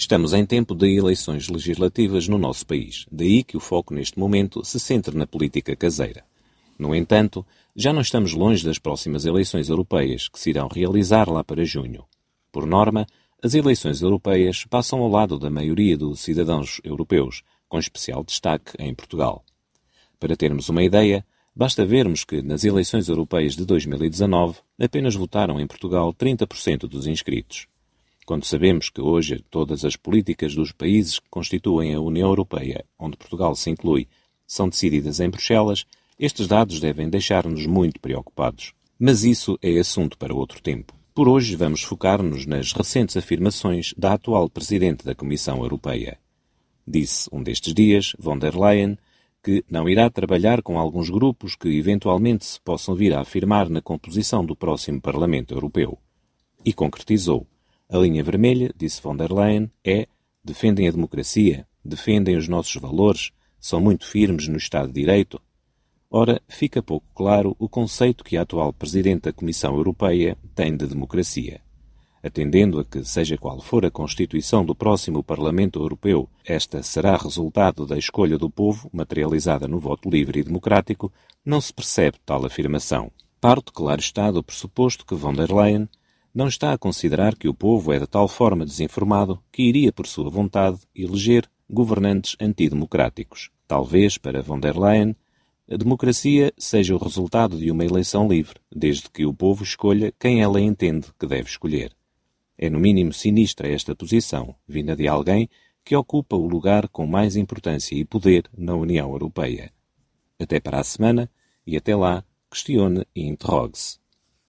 Estamos em tempo de eleições legislativas no nosso país, daí que o foco neste momento se centre na política caseira. No entanto, já não estamos longe das próximas eleições europeias, que se irão realizar lá para junho. Por norma, as eleições europeias passam ao lado da maioria dos cidadãos europeus, com especial destaque em Portugal. Para termos uma ideia, basta vermos que nas eleições europeias de 2019 apenas votaram em Portugal 30% dos inscritos. Quando sabemos que hoje todas as políticas dos países que constituem a União Europeia, onde Portugal se inclui, são decididas em Bruxelas, estes dados devem deixar-nos muito preocupados. Mas isso é assunto para outro tempo. Por hoje vamos focar-nos nas recentes afirmações da atual Presidente da Comissão Europeia. Disse um destes dias, von der Leyen, que não irá trabalhar com alguns grupos que eventualmente se possam vir a afirmar na composição do próximo Parlamento Europeu. E concretizou a linha vermelha, disse von der Leyen, é defendem a democracia, defendem os nossos valores, são muito firmes no Estado de Direito. Ora, fica pouco claro o conceito que a atual Presidente da Comissão Europeia tem de democracia. Atendendo a que, seja qual for a constituição do próximo Parlamento Europeu, esta será resultado da escolha do povo, materializada no voto livre e democrático, não se percebe tal afirmação. Parte, claro está, do pressuposto que von der Leyen não está a considerar que o povo é de tal forma desinformado que iria, por sua vontade, eleger governantes antidemocráticos. Talvez, para von der Leyen, a democracia seja o resultado de uma eleição livre, desde que o povo escolha quem ela entende que deve escolher. É no mínimo sinistra esta posição, vinda de alguém que ocupa o lugar com mais importância e poder na União Europeia. Até para a semana e até lá, questione e interrogue-se.